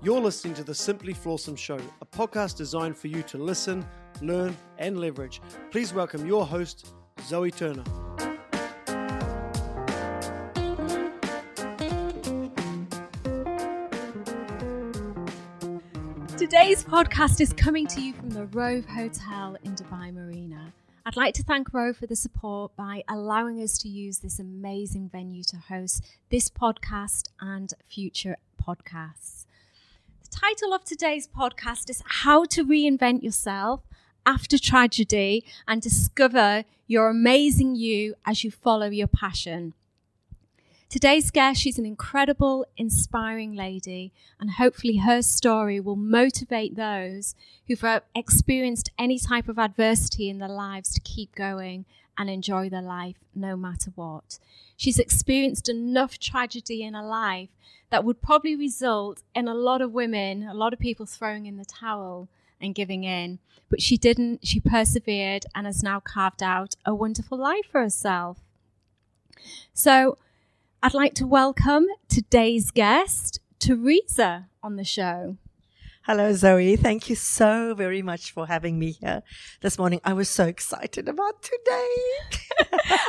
You're listening to the Simply Flawsome Show, a podcast designed for you to listen, learn, and leverage. Please welcome your host, Zoe Turner. Today's podcast is coming to you from the Rove Hotel in Dubai Marina. I'd like to thank Rove for the support by allowing us to use this amazing venue to host this podcast and future podcasts. The title of today's podcast is How to Reinvent Yourself After Tragedy and Discover Your Amazing You as You Follow Your Passion. Today's guest, she's an incredible, inspiring lady, and hopefully her story will motivate those who've uh, experienced any type of adversity in their lives to keep going and enjoy their life no matter what. She's experienced enough tragedy in her life that would probably result in a lot of women, a lot of people throwing in the towel and giving in. But she didn't. She persevered and has now carved out a wonderful life for herself. So, I'd like to welcome today's guest, Teresa, on the show. Hello, Zoe. Thank you so very much for having me here this morning. I was so excited about today.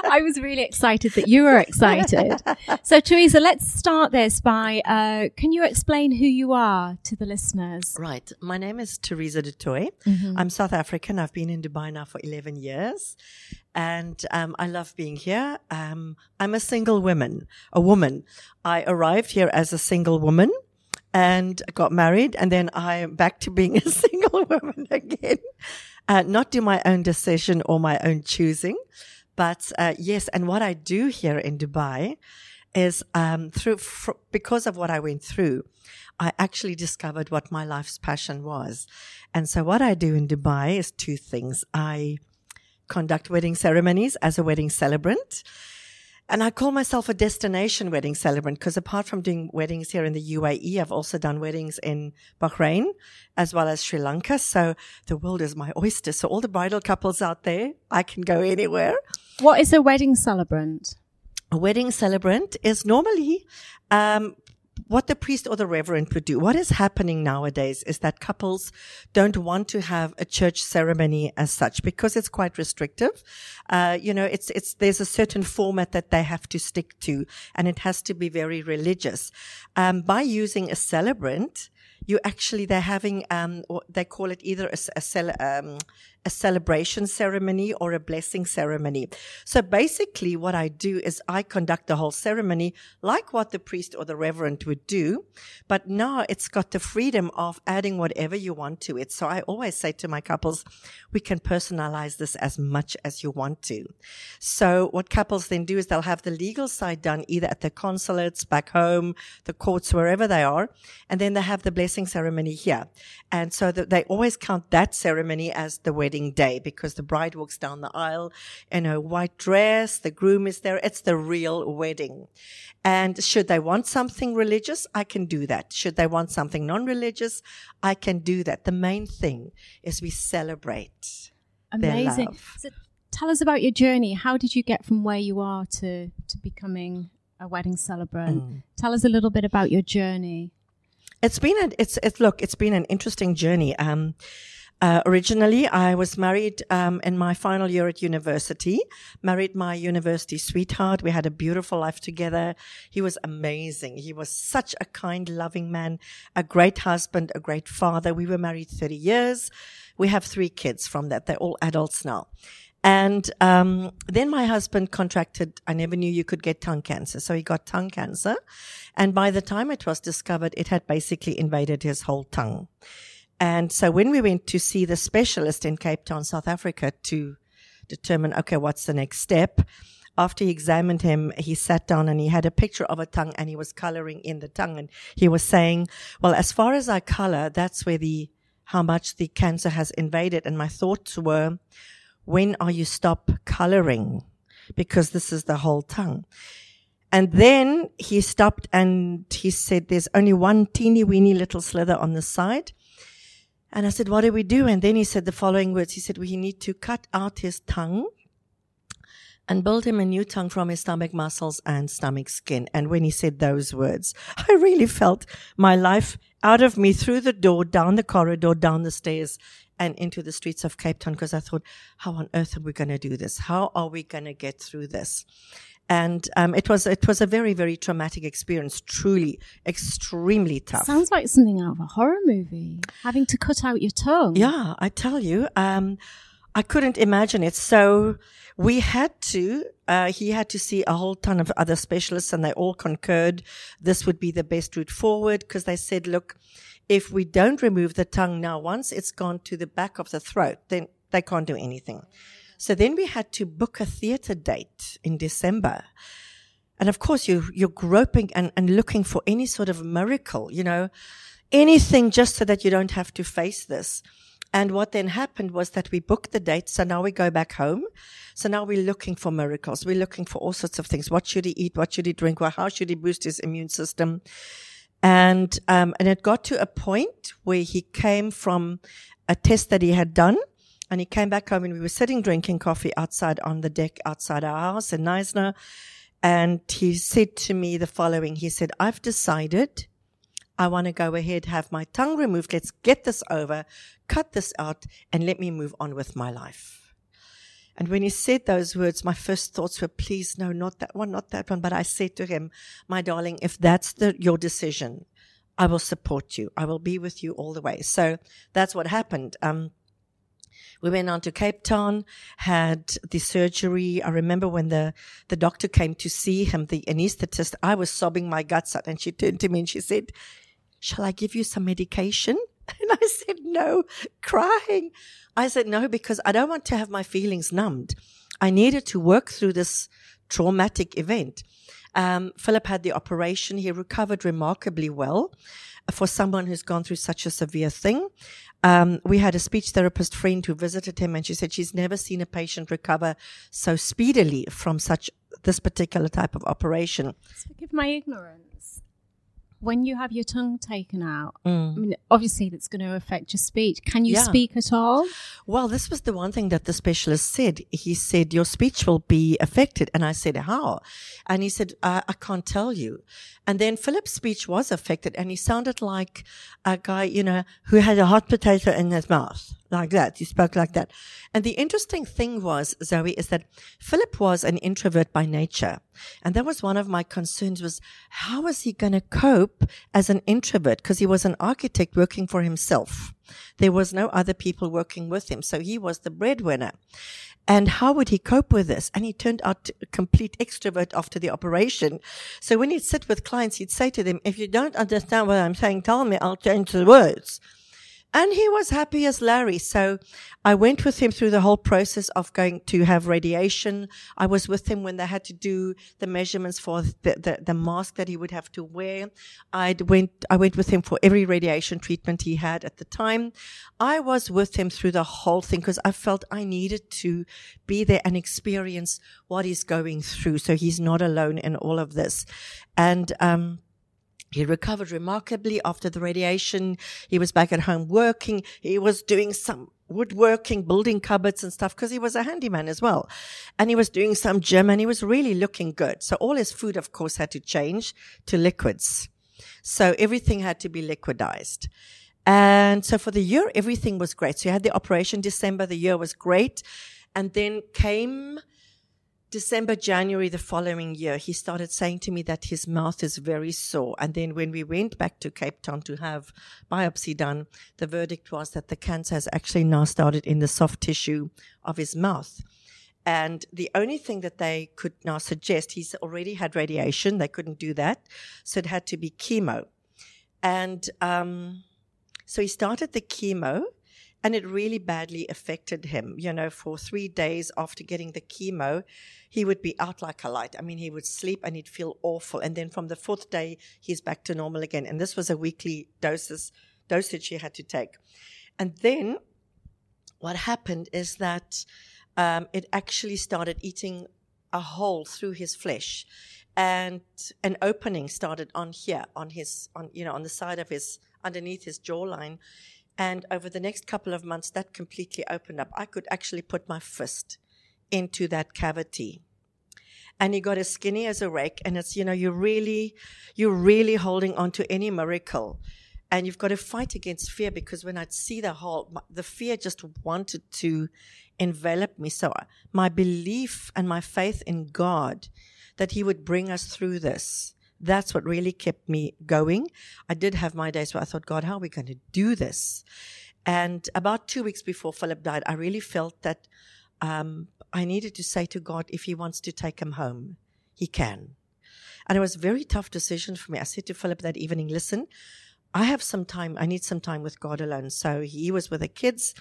I was really excited that you were excited. So, Teresa, let's start this by uh, can you explain who you are to the listeners? Right. My name is Teresa du Toit. Mm-hmm. I'm South African. I've been in Dubai now for 11 years. And um, I love being here. Um, I'm a single woman, a woman. I arrived here as a single woman and got married. And then I'm back to being a single woman again. Uh, not do my own decision or my own choosing. But uh, yes, and what I do here in Dubai is um, through fr- because of what I went through, I actually discovered what my life's passion was. And so what I do in Dubai is two things. I conduct wedding ceremonies as a wedding celebrant. And I call myself a destination wedding celebrant because apart from doing weddings here in the UAE, I've also done weddings in Bahrain as well as Sri Lanka. So the world is my oyster. So all the bridal couples out there, I can go anywhere. What is a wedding celebrant? A wedding celebrant is normally um, what the priest or the reverend would do. What is happening nowadays is that couples don't want to have a church ceremony as such because it's quite restrictive. Uh, you know, it's, it's, there's a certain format that they have to stick to and it has to be very religious. Um, by using a celebrant, you actually, they're having, um, they call it either a, a, cel- um, a celebration ceremony or a blessing ceremony. So basically what I do is I conduct the whole ceremony like what the priest or the reverend would do, but now it's got the freedom of adding whatever you want to it. So I always say to my couples, we can personalize this as much as you want to. So what couples then do is they'll have the legal side done either at the consulates, back home, the courts, wherever they are, and then they have the blessing ceremony here. And so that they always count that ceremony as the wedding wedding day because the bride walks down the aisle in her white dress. The groom is there. It's the real wedding. And should they want something religious, I can do that. Should they want something non-religious, I can do that. The main thing is we celebrate Amazing. So tell us about your journey. How did you get from where you are to, to becoming a wedding celebrant? Mm. Tell us a little bit about your journey. It's been a, it's, it's, look, it's been an interesting journey. Um, uh, originally, I was married um, in my final year at university. Married my university sweetheart. We had a beautiful life together. He was amazing. He was such a kind, loving man, a great husband, a great father. We were married 30 years. We have three kids from that. They're all adults now. And um, then my husband contracted, I never knew you could get tongue cancer. So he got tongue cancer. And by the time it was discovered, it had basically invaded his whole tongue. And so when we went to see the specialist in Cape Town, South Africa to determine, okay, what's the next step? After he examined him, he sat down and he had a picture of a tongue and he was coloring in the tongue. And he was saying, well, as far as I color, that's where the, how much the cancer has invaded. And my thoughts were, when are you stop coloring? Because this is the whole tongue. And then he stopped and he said, there's only one teeny weeny little slither on the side. And I said, what do we do? And then he said the following words. He said, we need to cut out his tongue and build him a new tongue from his stomach muscles and stomach skin. And when he said those words, I really felt my life out of me through the door, down the corridor, down the stairs, and into the streets of Cape Town because I thought, how on earth are we going to do this? How are we going to get through this? And um, it was it was a very very traumatic experience, truly extremely tough. Sounds like something out of a horror movie. Having to cut out your tongue. Yeah, I tell you, um, I couldn't imagine it. So we had to. Uh, he had to see a whole ton of other specialists, and they all concurred this would be the best route forward because they said, look, if we don't remove the tongue now, once it's gone to the back of the throat, then they can't do anything. So then we had to book a theater date in December. And of course, you, you're groping and, and looking for any sort of miracle, you know, anything just so that you don't have to face this. And what then happened was that we booked the date. So now we go back home. So now we're looking for miracles. We're looking for all sorts of things. What should he eat? What should he drink? Well, how should he boost his immune system? And, um, and it got to a point where he came from a test that he had done and he came back home and we were sitting drinking coffee outside on the deck outside our house in Knysna. And he said to me the following. He said, I've decided I want to go ahead, have my tongue removed. Let's get this over, cut this out and let me move on with my life. And when he said those words, my first thoughts were, please, no, not that one, not that one. But I said to him, my darling, if that's the, your decision, I will support you. I will be with you all the way. So that's what happened. Um, we went on to Cape Town, had the surgery. I remember when the, the doctor came to see him, the anesthetist, I was sobbing my guts out and she turned to me and she said, shall I give you some medication? And I said, no, crying. I said, no, because I don't want to have my feelings numbed. I needed to work through this traumatic event. Um, Philip had the operation. He recovered remarkably well for someone who's gone through such a severe thing. Um, we had a speech therapist friend who visited him and she said she's never seen a patient recover so speedily from such this particular type of operation. Forgive my ignorance when you have your tongue taken out, mm. I mean, obviously that's going to affect your speech. Can you yeah. speak at all? Well, this was the one thing that the specialist said. He said, your speech will be affected. And I said, how? And he said, I, I can't tell you. And then Philip's speech was affected and he sounded like a guy, you know, who had a hot potato in his mouth like that. You spoke like that. And the interesting thing was, Zoe, is that Philip was an introvert by nature. And that was one of my concerns was how was he going to cope as an introvert? Because he was an architect working for himself. There was no other people working with him. So he was the breadwinner. And how would he cope with this? And he turned out a complete extrovert after the operation. So when he'd sit with clients, he'd say to them, if you don't understand what I'm saying, tell me, I'll change the words. And he was happy as Larry. So I went with him through the whole process of going to have radiation. I was with him when they had to do the measurements for the, the, the mask that he would have to wear. I went, I went with him for every radiation treatment he had at the time. I was with him through the whole thing because I felt I needed to be there and experience what he's going through. So he's not alone in all of this. And, um, he recovered remarkably after the radiation. He was back at home working. He was doing some woodworking, building cupboards and stuff because he was a handyman as well. And he was doing some gym and he was really looking good. So all his food, of course, had to change to liquids. So everything had to be liquidized. And so for the year, everything was great. So he had the operation December. The year was great. And then came December, January the following year, he started saying to me that his mouth is very sore. And then when we went back to Cape Town to have biopsy done, the verdict was that the cancer has actually now started in the soft tissue of his mouth. And the only thing that they could now suggest, he's already had radiation. They couldn't do that. So it had to be chemo. And, um, so he started the chemo and it really badly affected him. You know, for three days after getting the chemo, he would be out like a light. I mean, he would sleep and he'd feel awful. And then from the fourth day, he's back to normal again. And this was a weekly doses, dosage he had to take. And then what happened is that um, it actually started eating a hole through his flesh and an opening started on here on his on you know on the side of his underneath his jawline and over the next couple of months, that completely opened up. I could actually put my fist into that cavity. And he got as skinny as a rake. And it's, you know, you're really, you're really holding on to any miracle. and you've got to fight against fear because when I'd see the whole, the fear just wanted to envelop me. So uh, my belief and my faith in God that He would bring us through this. That's what really kept me going. I did have my days where I thought, God, how are we going to do this? And about two weeks before Philip died, I really felt that um, I needed to say to God, if He wants to take him home, He can. And it was a very tough decision for me. I said to Philip that evening, listen, I have some time. I need some time with God alone. So he was with the kids,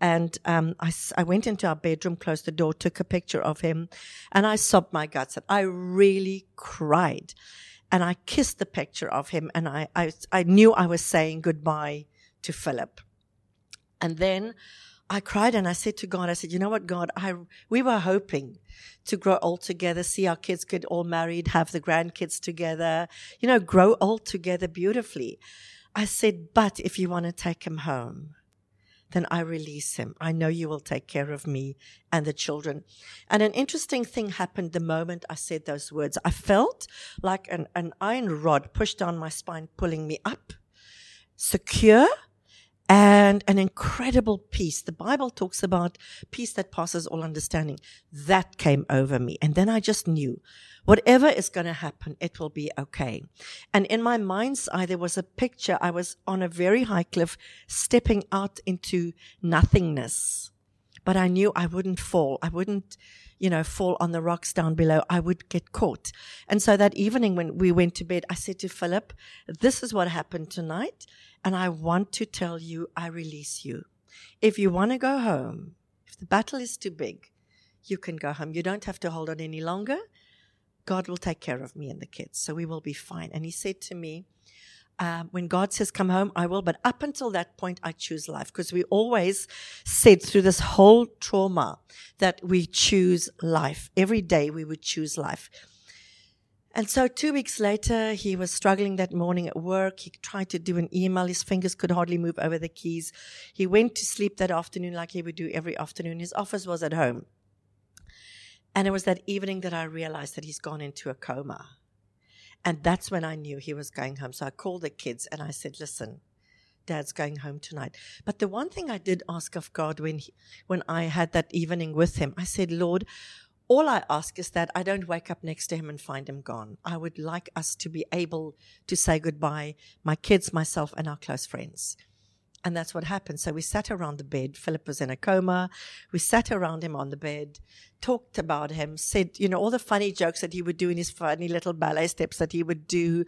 and um, I, I went into our bedroom, closed the door, took a picture of him, and I sobbed my guts out. I really cried, and I kissed the picture of him, and I, I, I knew I was saying goodbye to Philip. And then I cried and I said to God, I said, you know what, God, I, we were hoping to grow old together, see our kids get all married, have the grandkids together, you know, grow old together beautifully. I said, but if you want to take him home, then I release him. I know you will take care of me and the children. And an interesting thing happened the moment I said those words. I felt like an, an iron rod pushed down my spine, pulling me up, secure, and an incredible peace. The Bible talks about peace that passes all understanding. That came over me. And then I just knew whatever is going to happen, it will be okay. And in my mind's eye, there was a picture. I was on a very high cliff, stepping out into nothingness. But I knew I wouldn't fall. I wouldn't, you know, fall on the rocks down below. I would get caught. And so that evening when we went to bed, I said to Philip, this is what happened tonight. And I want to tell you, I release you. If you want to go home, if the battle is too big, you can go home. You don't have to hold on any longer. God will take care of me and the kids, so we will be fine. And he said to me, uh, when God says come home, I will. But up until that point, I choose life because we always said through this whole trauma that we choose life. Every day we would choose life. And so two weeks later, he was struggling that morning at work. He tried to do an email. His fingers could hardly move over the keys. He went to sleep that afternoon like he would do every afternoon. His office was at home. And it was that evening that I realized that he's gone into a coma. And that's when I knew he was going home. So I called the kids and I said, listen, dad's going home tonight. But the one thing I did ask of God when he, when I had that evening with him, I said, Lord, all I ask is that I don't wake up next to him and find him gone. I would like us to be able to say goodbye, my kids, myself, and our close friends. And that's what happened. So we sat around the bed. Philip was in a coma. We sat around him on the bed, talked about him, said, you know, all the funny jokes that he would do in his funny little ballet steps that he would do.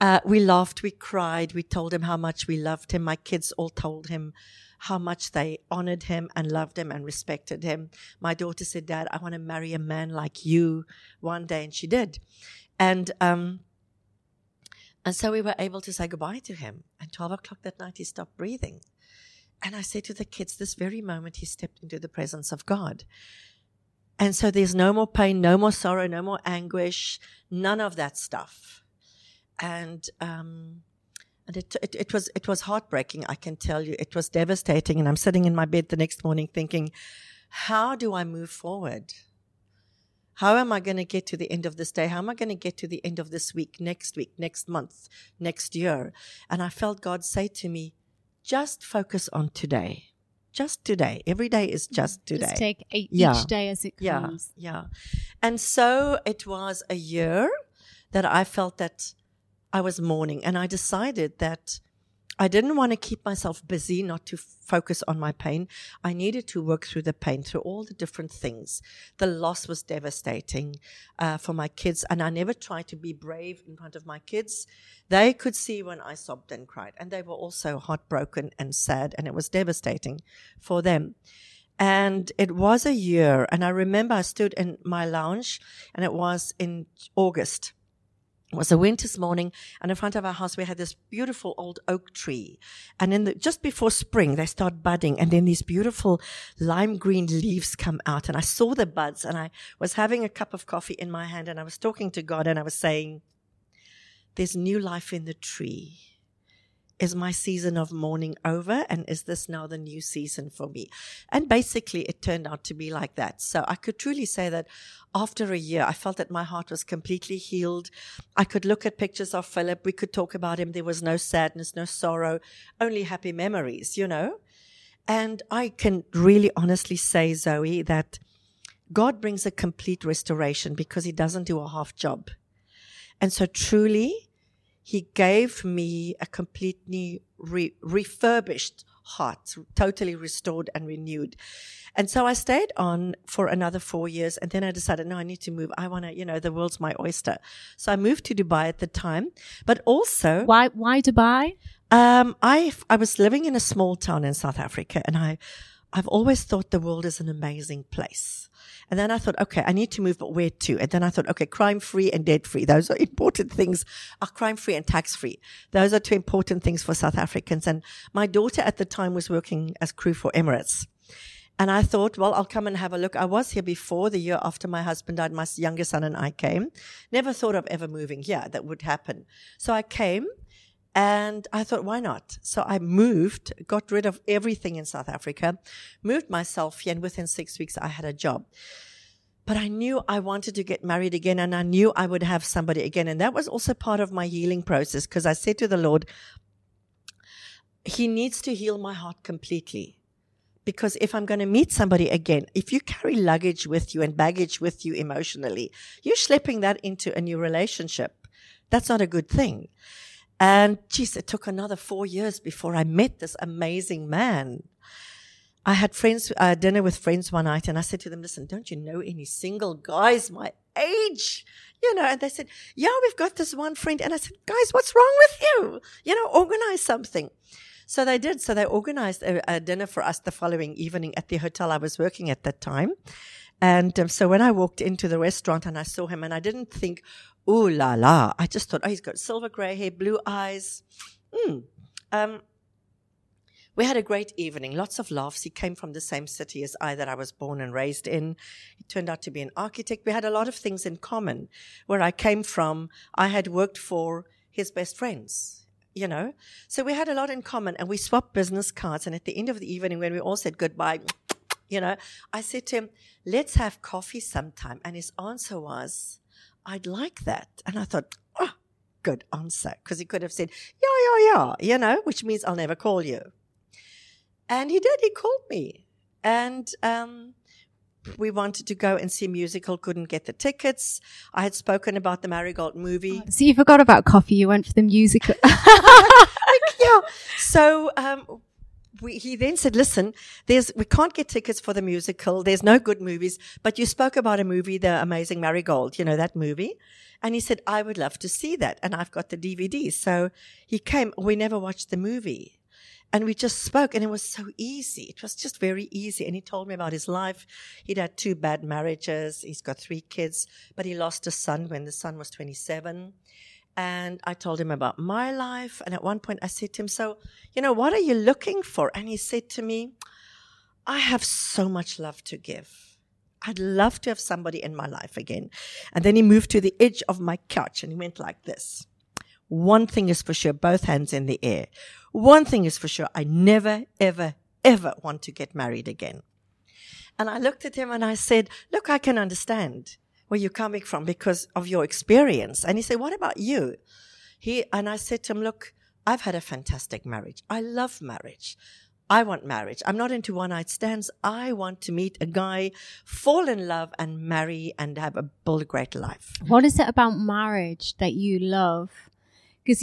Uh, we laughed, we cried, we told him how much we loved him. My kids all told him how much they honored him and loved him and respected him. My daughter said, Dad, I want to marry a man like you one day. And she did. And, um, and so we were able to say goodbye to him. And 12 o'clock that night, he stopped breathing. And I said to the kids, this very moment, he stepped into the presence of God. And so there's no more pain, no more sorrow, no more anguish, none of that stuff. And, um, and it, it, it, was, it was heartbreaking. I can tell you it was devastating. And I'm sitting in my bed the next morning thinking, how do I move forward? How am I going to get to the end of this day? How am I going to get to the end of this week, next week, next month, next year? And I felt God say to me, just focus on today. Just today. Every day is just today. Just take each yeah. day as it comes. Yeah. Yeah. And so it was a year that I felt that I was mourning and I decided that I didn't want to keep myself busy, not to focus on my pain. I needed to work through the pain, through all the different things. The loss was devastating uh, for my kids, and I never tried to be brave in front of my kids. They could see when I sobbed and cried, and they were also heartbroken and sad, and it was devastating for them. And it was a year, and I remember I stood in my lounge, and it was in August it was a winter's morning, and in front of our house we had this beautiful old oak tree. And in the, just before spring, they start budding, and then these beautiful lime green leaves come out. And I saw the buds, and I was having a cup of coffee in my hand, and I was talking to God, and I was saying, "There's new life in the tree. Is my season of mourning over? And is this now the new season for me? And basically, it turned out to be like that. So I could truly say that after a year, I felt that my heart was completely healed. I could look at pictures of Philip. We could talk about him. There was no sadness, no sorrow, only happy memories, you know? And I can really honestly say, Zoe, that God brings a complete restoration because he doesn't do a half job. And so truly, he gave me a completely re- refurbished heart, totally restored and renewed. And so I stayed on for another four years. And then I decided, no, I need to move. I want to, you know, the world's my oyster. So I moved to Dubai at the time, but also. Why, why Dubai? Um, I, I was living in a small town in South Africa and I, I've always thought the world is an amazing place. And then I thought, okay, I need to move, but where to? And then I thought, okay, crime free and debt free. Those are important things. Are uh, crime free and tax free. Those are two important things for South Africans. And my daughter at the time was working as crew for Emirates. And I thought, well, I'll come and have a look. I was here before the year after my husband died. My younger son and I came. Never thought of ever moving here. That would happen. So I came and I thought, why not? So I moved, got rid of everything in South Africa, moved myself here, and within six weeks I had a job. But I knew I wanted to get married again and I knew I would have somebody again. And that was also part of my healing process because I said to the Lord, He needs to heal my heart completely. Because if I'm going to meet somebody again, if you carry luggage with you and baggage with you emotionally, you're schlepping that into a new relationship. That's not a good thing. And geez, it took another four years before I met this amazing man. I had friends, uh, dinner with friends one night and I said to them, listen, don't you know any single guys my age? You know, and they said, yeah, we've got this one friend. And I said, guys, what's wrong with you? You know, organize something. So they did. So they organized a, a dinner for us the following evening at the hotel I was working at that time. And um, so when I walked into the restaurant and I saw him and I didn't think, ooh la la. I just thought, oh, he's got silver gray hair, blue eyes. Mm. Um, we had a great evening, lots of laughs. He came from the same city as I that I was born and raised in. He turned out to be an architect. We had a lot of things in common. Where I came from, I had worked for his best friends, you know. So we had a lot in common and we swapped business cards. And at the end of the evening, when we all said goodbye, you know, I said to him, let's have coffee sometime. And his answer was, I'd like that. And I thought, oh, good answer. Because he could have said, yeah, yeah, yeah, you know, which means I'll never call you. And he did. He called me. And, um, we wanted to go and see a musical, couldn't get the tickets. I had spoken about the Marigold movie. So you forgot about coffee. You went for the musical. yeah. So, um, we, he then said, listen, there's, we can't get tickets for the musical. There's no good movies, but you spoke about a movie, The Amazing Marigold, you know, that movie. And he said, I would love to see that. And I've got the DVD. So he came. We never watched the movie. And we just spoke and it was so easy. It was just very easy. And he told me about his life. He'd had two bad marriages. He's got three kids, but he lost a son when the son was 27. And I told him about my life. And at one point I said to him, So, you know, what are you looking for? And he said to me, I have so much love to give. I'd love to have somebody in my life again. And then he moved to the edge of my couch and he went like this. One thing is for sure, both hands in the air. One thing is for sure, I never, ever, ever want to get married again. And I looked at him and I said, look, I can understand where you're coming from because of your experience. And he said, what about you? He, and I said to him, look, I've had a fantastic marriage. I love marriage. I want marriage. I'm not into one night stands. I want to meet a guy, fall in love and marry and have a build a great life. What is it about marriage that you love? Because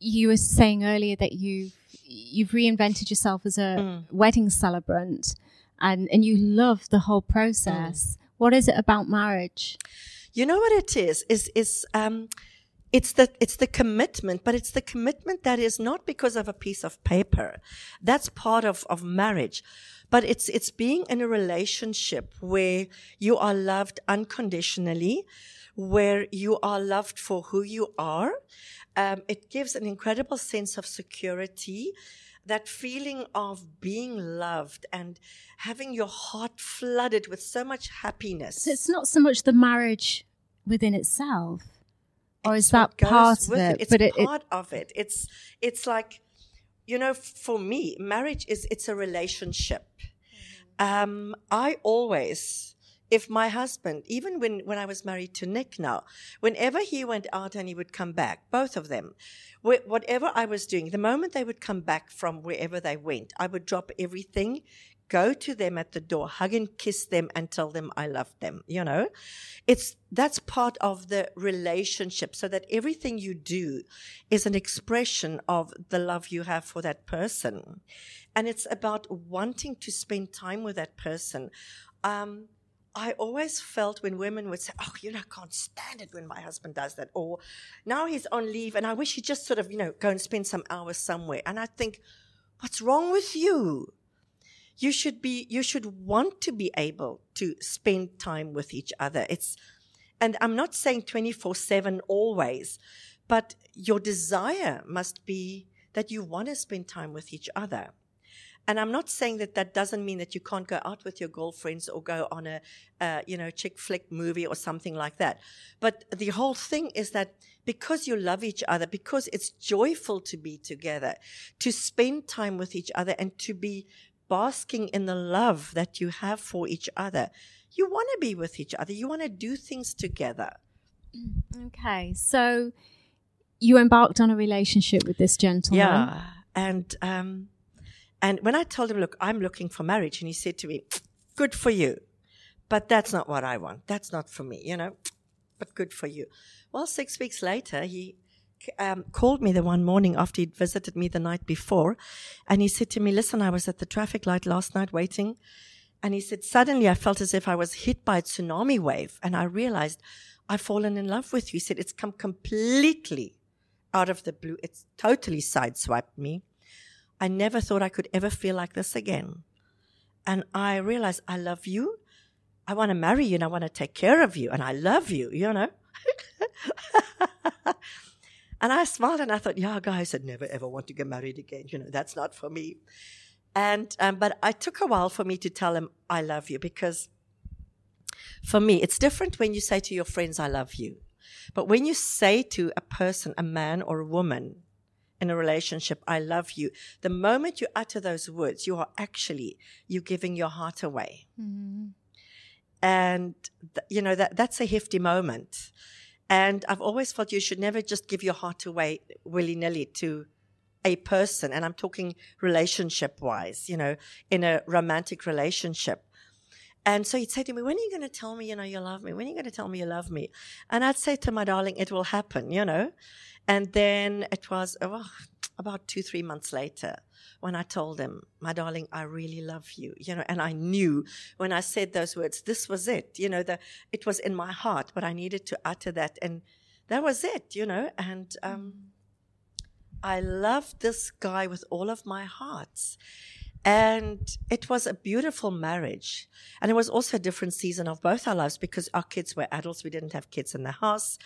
you were saying earlier that you've, you've reinvented yourself as a mm. wedding celebrant and, and you love the whole process. Mm. What is it about marriage? You know what it is? Is is um it's the it's the commitment, but it's the commitment that is not because of a piece of paper. That's part of, of marriage. But it's it's being in a relationship where you are loved unconditionally, where you are loved for who you are. Um, it gives an incredible sense of security that feeling of being loved and having your heart flooded with so much happiness. So it's not so much the marriage within itself, or it's is that part of it? it? It's but part it, of it. It's it's like you know, for me, marriage is it's a relationship. Um, I always, if my husband, even when, when I was married to Nick now, whenever he went out and he would come back, both of them, wh- whatever I was doing, the moment they would come back from wherever they went, I would drop everything, go to them at the door, hug and kiss them and tell them I love them. You know, it's, that's part of the relationship so that everything you do is an expression of the love you have for that person. And it's about wanting to spend time with that person. Um, I always felt when women would say, Oh, you know, I can't stand it when my husband does that. Or now he's on leave and I wish he'd just sort of, you know, go and spend some hours somewhere. And I think, What's wrong with you? you should be you should want to be able to spend time with each other it's and i'm not saying 24/7 always but your desire must be that you want to spend time with each other and I'm not saying that that doesn't mean that you can't go out with your girlfriends or go on a, uh, you know, chick flick movie or something like that. But the whole thing is that because you love each other, because it's joyful to be together, to spend time with each other and to be basking in the love that you have for each other. You want to be with each other. You want to do things together. Okay, so you embarked on a relationship with this gentleman. Yeah, and um, and when I told him, look, I'm looking for marriage, and he said to me, "Good for you, but that's not what I want. That's not for me, you know." But good for you. Well, six weeks later, he um, called me the one morning after he'd visited me the night before, and he said to me, "Listen, I was at the traffic light last night waiting." And he said, suddenly I felt as if I was hit by a tsunami wave and I realized I've fallen in love with you. He said, it's come completely out of the blue. It's totally sideswiped me. I never thought I could ever feel like this again. And I realized I love you. I want to marry you and I want to take care of you and I love you, you know? and I smiled and I thought, yeah, guys, I'd never ever want to get married again. You know, that's not for me. And, um, but it took a while for me to tell him I love you because for me, it's different when you say to your friends, I love you. But when you say to a person, a man or a woman in a relationship, I love you, the moment you utter those words, you are actually, you're giving your heart away. Mm-hmm. And, th- you know, that, that's a hefty moment. And I've always felt you should never just give your heart away willy nilly to a person, and I'm talking relationship wise, you know, in a romantic relationship. And so he'd say to me, When are you going to tell me, you know, you love me? When are you going to tell me you love me? And I'd say to my darling, It will happen, you know. And then it was oh, about two, three months later when I told him, My darling, I really love you, you know. And I knew when I said those words, this was it, you know, the, it was in my heart, but I needed to utter that. And that was it, you know. And, um, I loved this guy with all of my heart. And it was a beautiful marriage. And it was also a different season of both our lives because our kids were adults. We didn't have kids in the house.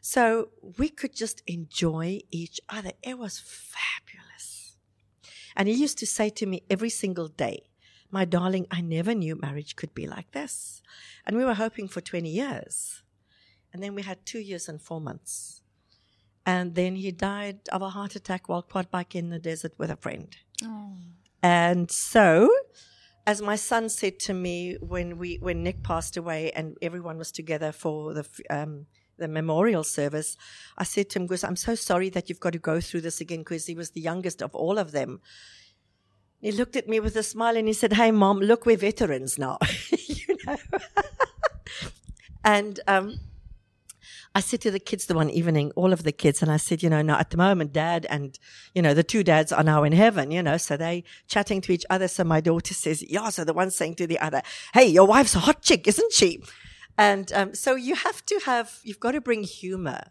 So we could just enjoy each other. It was fabulous. And he used to say to me every single day, my darling, I never knew marriage could be like this. And we were hoping for 20 years. And then we had two years and four months. And then he died of a heart attack while quad biking in the desert with a friend. Oh. And so, as my son said to me when we when Nick passed away and everyone was together for the um, the memorial service, I said to him, "Because I'm so sorry that you've got to go through this again, because he was the youngest of all of them." He looked at me with a smile and he said, "Hey, mom, look, we're veterans now," you know. and um, I said to the kids the one evening, all of the kids, and I said, you know, now at the moment, dad and, you know, the two dads are now in heaven, you know, so they chatting to each other. So my daughter says, yeah, so the one saying to the other, hey, your wife's a hot chick, isn't she? And um, so you have to have, you've got to bring humor.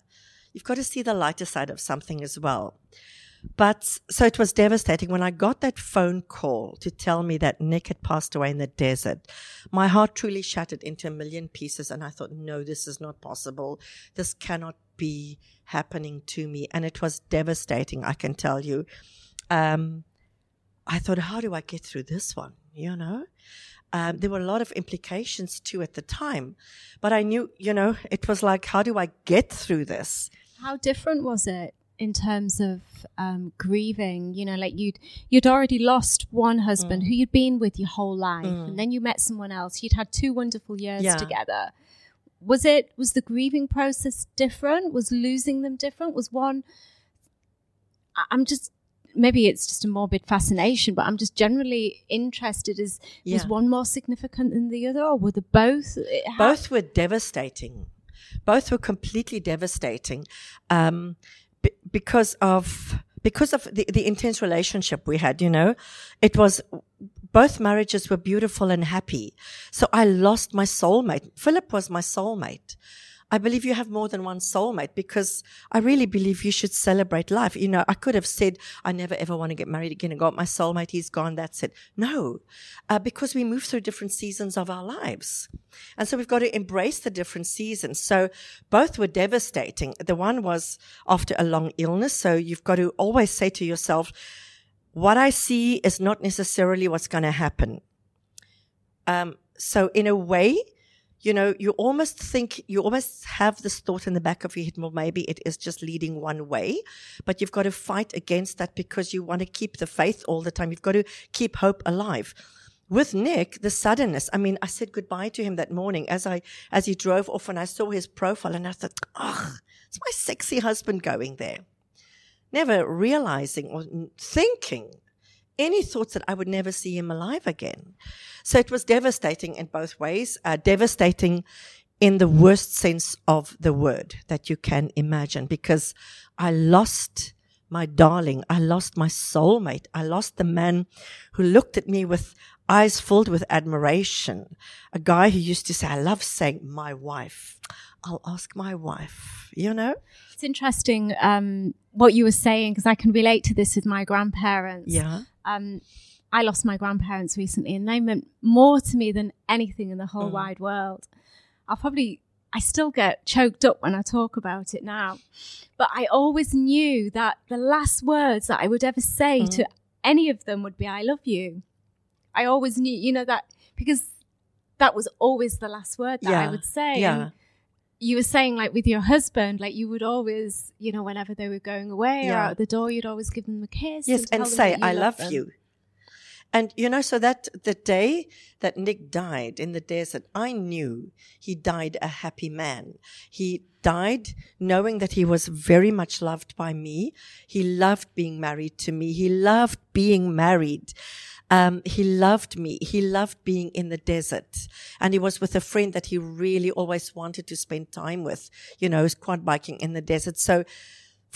You've got to see the lighter side of something as well. But so it was devastating when I got that phone call to tell me that Nick had passed away in the desert. My heart truly shattered into a million pieces. And I thought, no, this is not possible. This cannot be happening to me. And it was devastating, I can tell you. Um, I thought, how do I get through this one? You know? Um, there were a lot of implications too at the time. But I knew, you know, it was like, how do I get through this? How different was it? In terms of um, grieving. You know, like you'd you'd already lost one husband Mm. who you'd been with your whole life, and then you met someone else. You'd had two wonderful years Yeah. together. Was it was the grieving process different? Was losing them different? Was one? I'm just maybe it's just a morbid fascination, but I'm just generally interested. Is was one more significant than the other, or were they both? How- both were devastating. Both were completely devastating, um, because of because of the, the intense relationship we had. You know, it was both marriages were beautiful and happy. So I lost my soulmate. Philip was my soulmate. I believe you have more than one soulmate because I really believe you should celebrate life. You know, I could have said, I never ever want to get married again and got my soulmate. He's gone. That's it. No, uh, because we move through different seasons of our lives. And so we've got to embrace the different seasons. So both were devastating. The one was after a long illness. So you've got to always say to yourself, what I see is not necessarily what's going to happen. Um, so in a way, you know, you almost think, you almost have this thought in the back of your head, well, maybe it is just leading one way, but you've got to fight against that because you want to keep the faith all the time. You've got to keep hope alive. With Nick, the suddenness, I mean, I said goodbye to him that morning as I, as he drove off and I saw his profile and I thought, ugh, it's my sexy husband going there. Never realizing or thinking any thoughts that I would never see him alive again. So it was devastating in both ways, uh, devastating in the worst sense of the word that you can imagine because I lost my darling. I lost my soulmate. I lost the man who looked at me with eyes filled with admiration. A guy who used to say, I love saying my wife. I'll ask my wife, you know? It's interesting um, what you were saying because I can relate to this with my grandparents. Yeah. Um, I lost my grandparents recently, and they meant more to me than anything in the whole Mm. wide world. I'll probably, I still get choked up when I talk about it now, but I always knew that the last words that I would ever say Mm. to any of them would be "I love you." I always knew, you know that because that was always the last word that I would say. Yeah. And you were saying like with your husband, like you would always, you know, whenever they were going away or out the door, you'd always give them a kiss. Yes, tell and say, I love them. you. And, you know, so that the day that Nick died in the desert, I knew he died a happy man. He died knowing that he was very much loved by me. He loved being married to me. He loved being married. Um, he loved me. He loved being in the desert. And he was with a friend that he really always wanted to spend time with, you know, quad biking in the desert. So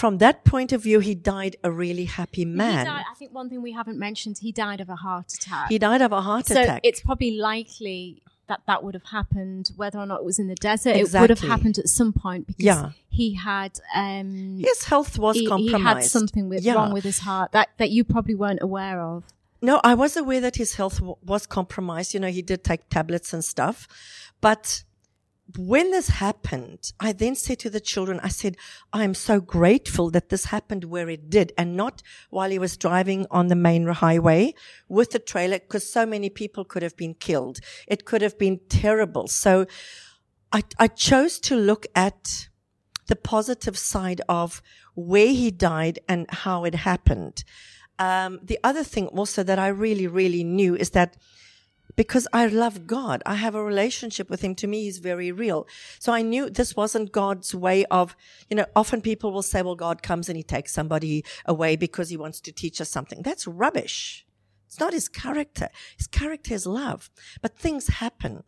from that point of view, he died a really happy man. died, I think one thing we haven't mentioned, he died of a heart attack. He died of a heart attack. so attack. it's probably likely that that would have happened, whether or not it was in the desert. It would have happened at some point because Yeah. he had um, His health was he, he compromised. had something with, Yeah. wrong with his heart that, that you probably weren't aware of. No, I was aware that his health w- was compromised. You know, he did take tablets and stuff. But when this happened, I then said to the children, I said, I am so grateful that this happened where it did and not while he was driving on the main highway with the trailer because so many people could have been killed. It could have been terrible. So I, I chose to look at the positive side of where he died and how it happened. Um, the other thing also that I really, really knew is that because I love God, I have a relationship with Him. To me, He's very real. So I knew this wasn't God's way of, you know, often people will say, well, God comes and He takes somebody away because He wants to teach us something. That's rubbish. It's not His character. His character is love. But things happen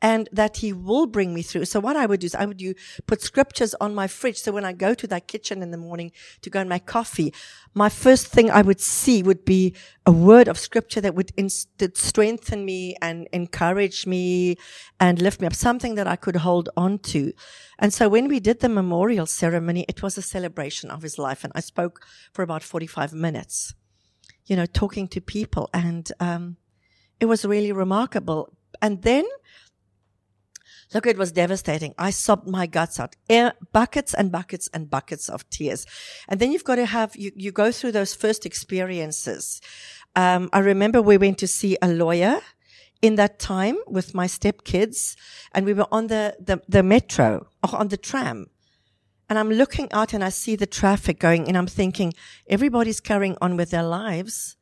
and that he will bring me through. So what I would do is I would do, put scriptures on my fridge. So when I go to that kitchen in the morning to go and make coffee, my first thing I would see would be a word of scripture that would inst- strengthen me and encourage me and lift me up, something that I could hold on to. And so when we did the memorial ceremony, it was a celebration of his life. And I spoke for about 45 minutes, you know, talking to people and, um, it was really remarkable. And then Look, it was devastating. I sobbed my guts out, Air, buckets and buckets and buckets of tears. And then you've got to have, you, you go through those first experiences. Um, I remember we went to see a lawyer in that time with my stepkids and we were on the, the, the metro or on the tram. And I'm looking out and I see the traffic going and I'm thinking, everybody's carrying on with their lives.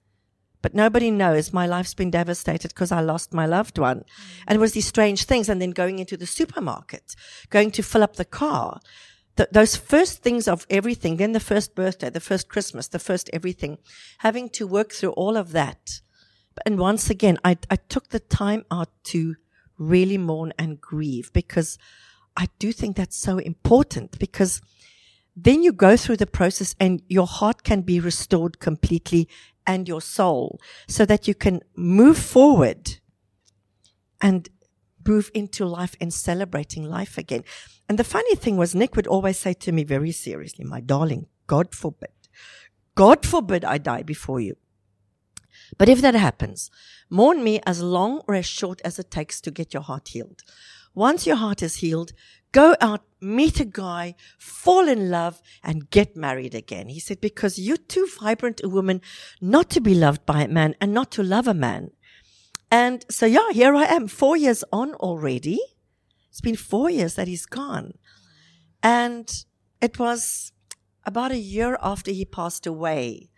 But nobody knows my life's been devastated because I lost my loved one. And it was these strange things. And then going into the supermarket, going to fill up the car. Th- those first things of everything, then the first birthday, the first Christmas, the first everything, having to work through all of that. And once again, I, I took the time out to really mourn and grieve because I do think that's so important because then you go through the process and your heart can be restored completely and your soul so that you can move forward and move into life and celebrating life again. And the funny thing was, Nick would always say to me very seriously, my darling, God forbid, God forbid I die before you. But if that happens, mourn me as long or as short as it takes to get your heart healed. Once your heart is healed, go out, meet a guy, fall in love, and get married again. He said, because you're too vibrant a woman not to be loved by a man and not to love a man. And so, yeah, here I am, four years on already. It's been four years that he's gone. And it was about a year after he passed away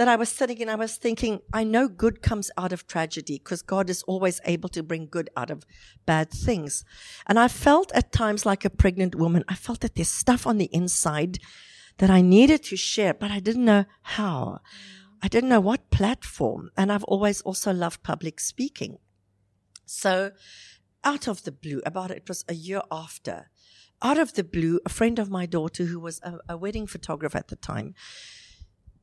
that I was sitting and I was thinking, I know good comes out of tragedy because God is always able to bring good out of bad things. And I felt at times like a pregnant woman. I felt that there's stuff on the inside that I needed to share, but I didn't know how. I didn't know what platform. And I've always also loved public speaking. So out of the blue, about it was a year after, out of the blue, a friend of my daughter who was a, a wedding photographer at the time,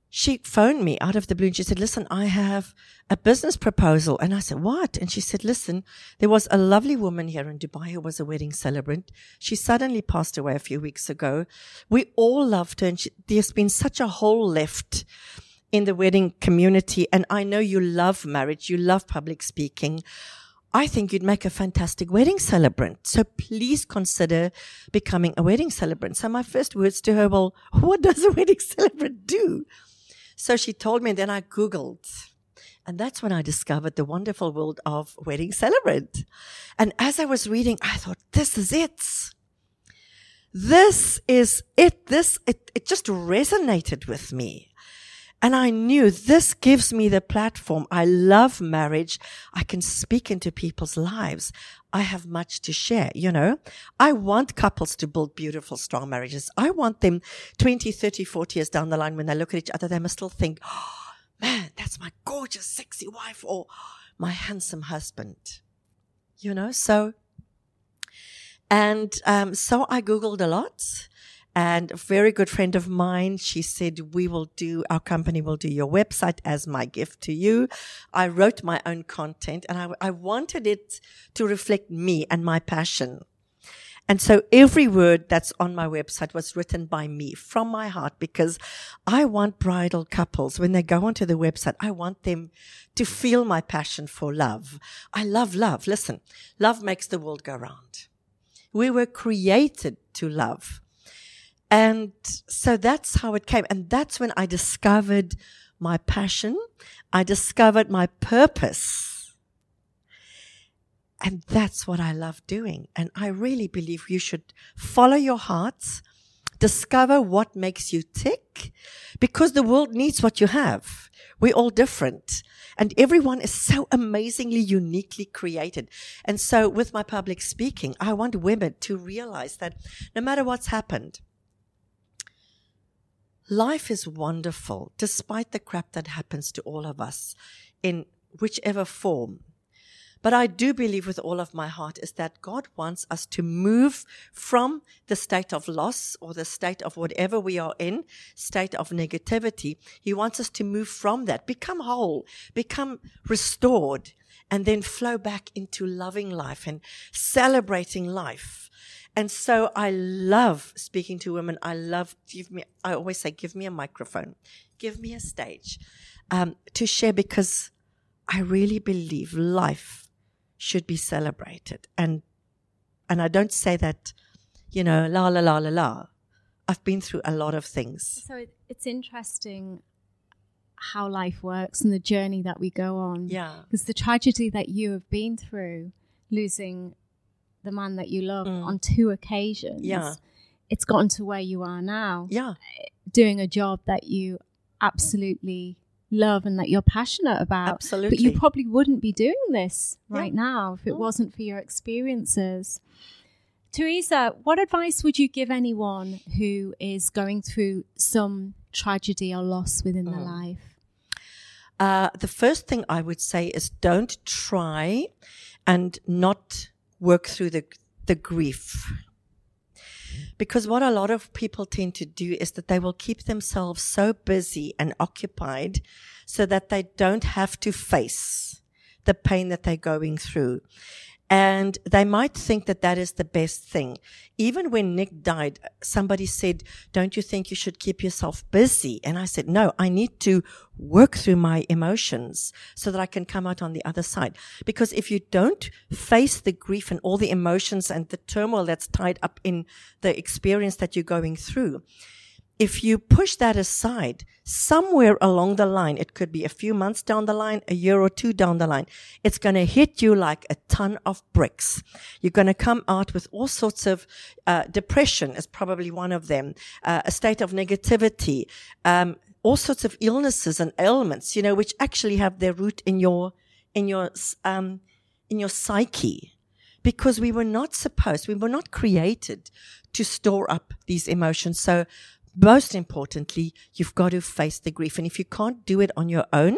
she phoned me out of the blue and she said, listen, I have a business proposal. And I said, what? And she said, listen, there was a lovely woman here in Dubai who was a wedding celebrant. She suddenly passed away a few weeks ago. We all loved her and she, there's been such a hole left in the wedding community. And I know you love marriage. You love public speaking. I think you'd make a fantastic wedding celebrant. So please consider becoming a wedding celebrant. So my first words to her, well, what does a wedding celebrant do? So she told me, and then I Googled. And that's when I discovered the wonderful world of wedding celebrant. And as I was reading, I thought, this is it. This is it. This, it, it just resonated with me. And I knew this gives me the platform. I love marriage. I can speak into people's lives. I have much to share, you know. I want couples to build beautiful, strong marriages. I want them 20, 30, 40 years down the line when they look at each other, they must still think, oh, man, that's my gorgeous, sexy wife or my handsome husband. You know, so, and, um, so I Googled a lot and a very good friend of mine, she said, we will do, our company will do your website as my gift to you. I wrote my own content and I, I wanted it to reflect me and my passion. And so every word that's on my website was written by me from my heart because I want bridal couples, when they go onto the website, I want them to feel my passion for love. I love love. Listen, love makes the world go round. We were created to love. And so that's how it came. And that's when I discovered my passion. I discovered my purpose. And that's what I love doing. And I really believe you should follow your hearts, discover what makes you tick, because the world needs what you have. We're all different. And everyone is so amazingly uniquely created. And so with my public speaking, I want women to realize that no matter what's happened, life is wonderful despite the crap that happens to all of us in whichever form. But I do believe with all of my heart is that God wants us to move from the state of loss or the state of whatever we are in, state of negativity. He wants us to move from that, become whole, become restored, and then flow back into loving life and celebrating life and so I love speaking to women. I love, give me, I always say, give me a microphone, give me a stage um, to share because I really believe life should be celebrated. And, and I don't say that, you know, la, la, la, la, la. I've been through a lot of things. So it's interesting how life works and the journey that we go on. Yeah. Because the tragedy that you have been through, losing the man that you love mm. on two occasions yeah. it's gotten to where you are now, Yeah. doing a job that you absolutely love and that you're passionate about. Absolutely. But you probably wouldn't be doing this Yeah. right now if it Mm. wasn't for your experiences. Teresa, what advice would you give anyone who is going through some tragedy or loss within their Mm. life? Uh, the first thing I would say is don't try and not work through the, the grief. Because what a lot of people tend to do is that they will keep themselves so busy and occupied so that they don't have to face the pain that they're going through. And they might think that that is the best thing. Even when Nick died, somebody said, don't you think you should keep yourself busy? And I said, no, I need to work through my emotions so that I can come out on the other side. Because if you don't face the grief and all the emotions and the turmoil that's tied up in the experience that you're going through, if you push that aside, somewhere along the line, it could be a few months down the line, a year or two down the line, it's going to hit you like a ton of bricks. You're going to come out with all sorts of uh, depression is probably one of them, uh, a state of negativity, um, all sorts of illnesses and ailments, you know, which actually have their root in your in your um, in your psyche because we were not supposed, we were not created to store up these emotions. So most importantly, you've got to face the grief. And if you can't do it on your own,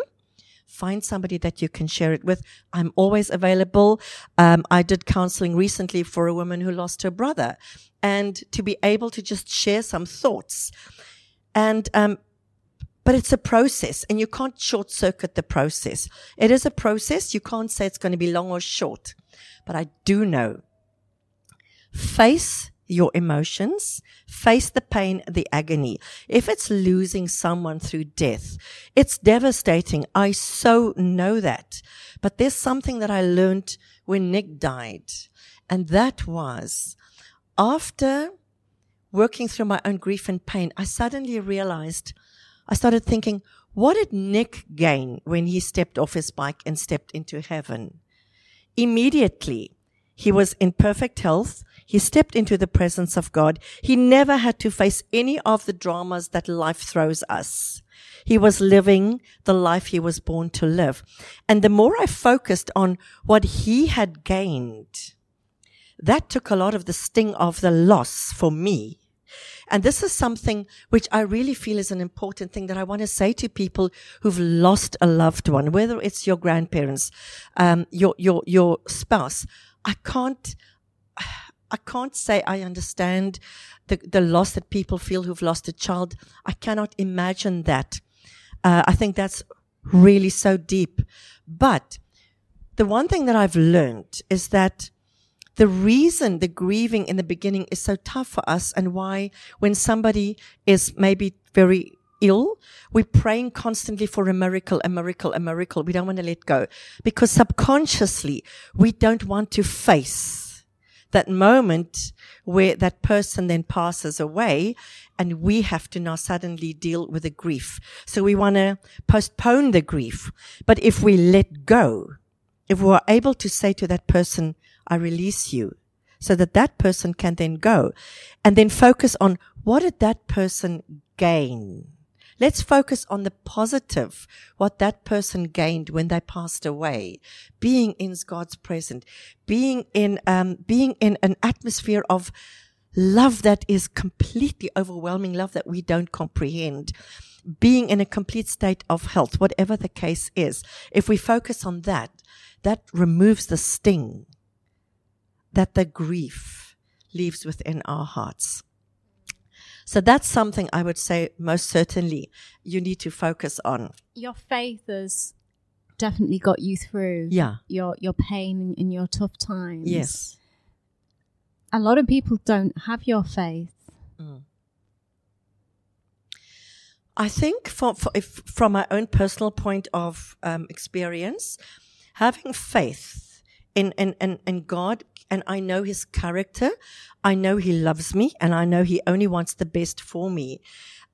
find somebody that you can share it with. I'm always available. Um, I did counseling recently for a woman who lost her brother and to be able to just share some thoughts. And, um, but it's a process and you can't short circuit the process. It is a process. You can't say it's going to be long or short, but I do know face your emotions, face the pain, the agony. If it's losing someone through death, it's devastating. I so know that. But there's something that I learned when Nick died. And that was after working through my own grief and pain, I suddenly realized, I started thinking, what did Nick gain when he stepped off his bike and stepped into heaven? Immediately, he was in perfect health. He stepped into the presence of God. He never had to face any of the dramas that life throws us. He was living the life he was born to live. And the more I focused on what he had gained, that took a lot of the sting of the loss for me. And this is something which I really feel is an important thing that I want to say to people who've lost a loved one, whether it's your grandparents, um, your, your, your spouse. I can't, I can't say I understand the, the loss that people feel who've lost a child. I cannot imagine that. Uh, I think that's really so deep. But the one thing that I've learned is that the reason the grieving in the beginning is so tough for us and why when somebody is maybe very ill, we're praying constantly for a miracle, a miracle, a miracle. We don't want to let go because subconsciously we don't want to face that moment where that person then passes away and we have to now suddenly deal with the grief. So we want to postpone the grief. But if we let go, if we're able to say to that person, I release you so that that person can then go and then focus on what did that person gain? Let's focus on the positive, what that person gained when they passed away, being in God's presence, being in, um, being in an atmosphere of love that is completely overwhelming love that we don't comprehend, being in a complete state of health, whatever the case is. If we focus on that, that removes the sting that the grief leaves within our hearts. So that's something I would say most certainly you need to focus on. Your faith has definitely got you through Yeah. your your pain and your tough times. Yes. A lot of people don't have your faith. I think for, for if, from my own personal point of um, experience, having faith in, in, in, in God and I know his character. I know he loves me and I know he only wants the best for me.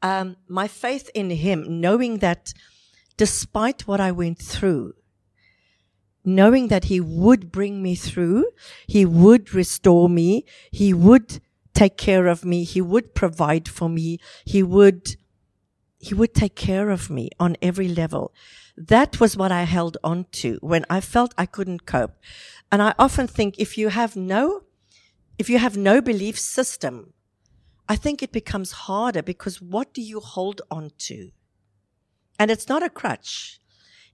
Um, my faith in him, knowing that despite what I went through, knowing that he would bring me through, he would restore me, he would take care of me. He would provide for me. He would, he would take care of me on every level. That was what I held on to when I felt I couldn't cope. And I often think if you have no, if you have no belief system, I think it becomes harder because what do you hold on to? And it's not a crutch.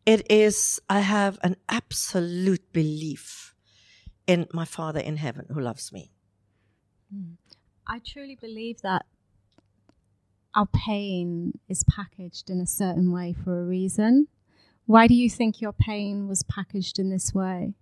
It is, I have an absolute belief in my Father in heaven who loves me. I truly believe that our pain is packaged in a certain way for a reason. Why do you think your pain was packaged in this way?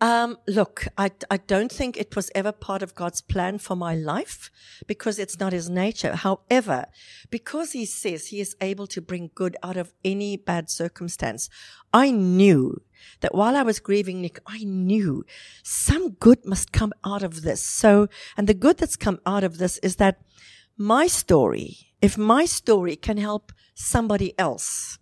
Um, look, I, I don't think it was ever part of God's plan for my life because it's not his nature. However, because he says he is able to bring good out of any bad circumstance, I knew that while I was grieving Nick, I knew some good must come out of this. So, and the good that's come out of this is that my story, if my story can help somebody else,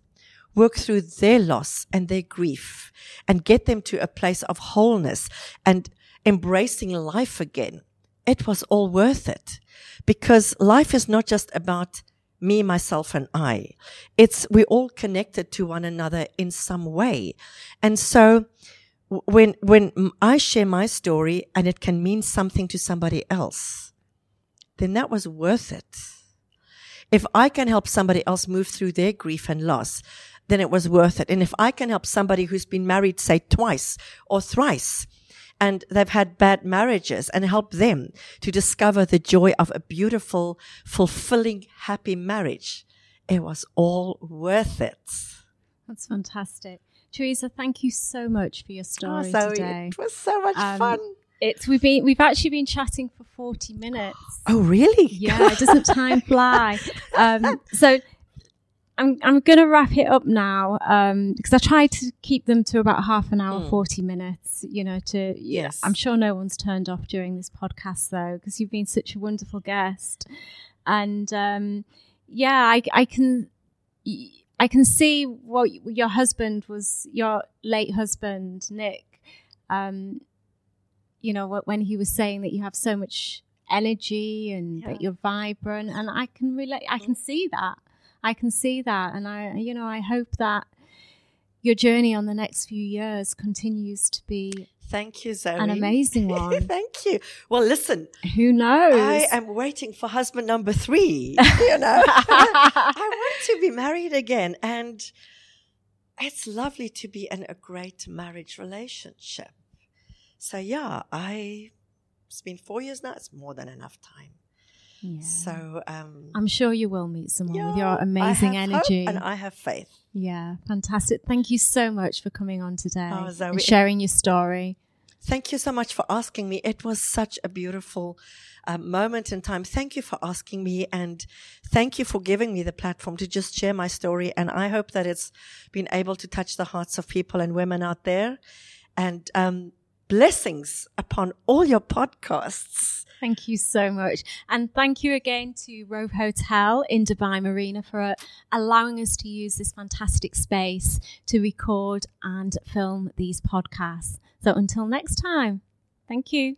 work through their loss and their grief and get them to a place of wholeness and embracing life again, it was all worth it because life is not just about me, myself, and I. It's, we're all connected to one another in some way. And so when, when I share my story and it can mean something to somebody else, then that was worth it. If I can help somebody else move through their grief and loss, then it was worth it. And if I can help somebody who's been married, say twice or thrice, and they've had bad marriages and help them to discover the joy of a beautiful, fulfilling, happy marriage, it was all worth it. That's fantastic. Teresa, thank you so much for your story oh, Zoe, today. It was so much um, fun. It's we've been we've actually been chatting for forty minutes. Oh really? Yeah, doesn't time fly? Um, so I'm I'm gonna wrap it up now because um, I try to keep them to about half an hour, mm. forty minutes. You know, to yes, I'm sure no one's turned off during this podcast though because you've been such a wonderful guest, and um, yeah, I I can. I can see what your husband was, your late husband, Nick. Um, you know, when he was saying that you have so much energy and yeah. that you're vibrant, and I can relate. I can see that. I can see that. And I, you know, I hope that your journey on the next few years continues to be Thank you, Zoe. An amazing one. Thank you. Well, listen. Who knows? I am waiting for husband number three. You know, I want to be married again. And it's lovely to be in a great marriage relationship. So, yeah, I, it's been four years now. It's more than enough time. Yeah. So um, I'm sure you will meet someone yeah, with your amazing energy. and I have faith. Yeah, fantastic. Thank you so much for coming on today oh, and sharing your story. Thank you so much for asking me. It was such a beautiful uh, moment in time. Thank you for asking me and thank you for giving me the platform to just share my story. And I hope that it's been able to touch the hearts of people and women out there. And um, blessings upon all your podcasts. Thank you so much. And thank you again to Rove Hotel in Dubai Marina for uh, allowing us to use this fantastic space to record and film these podcasts. So until next time, thank you.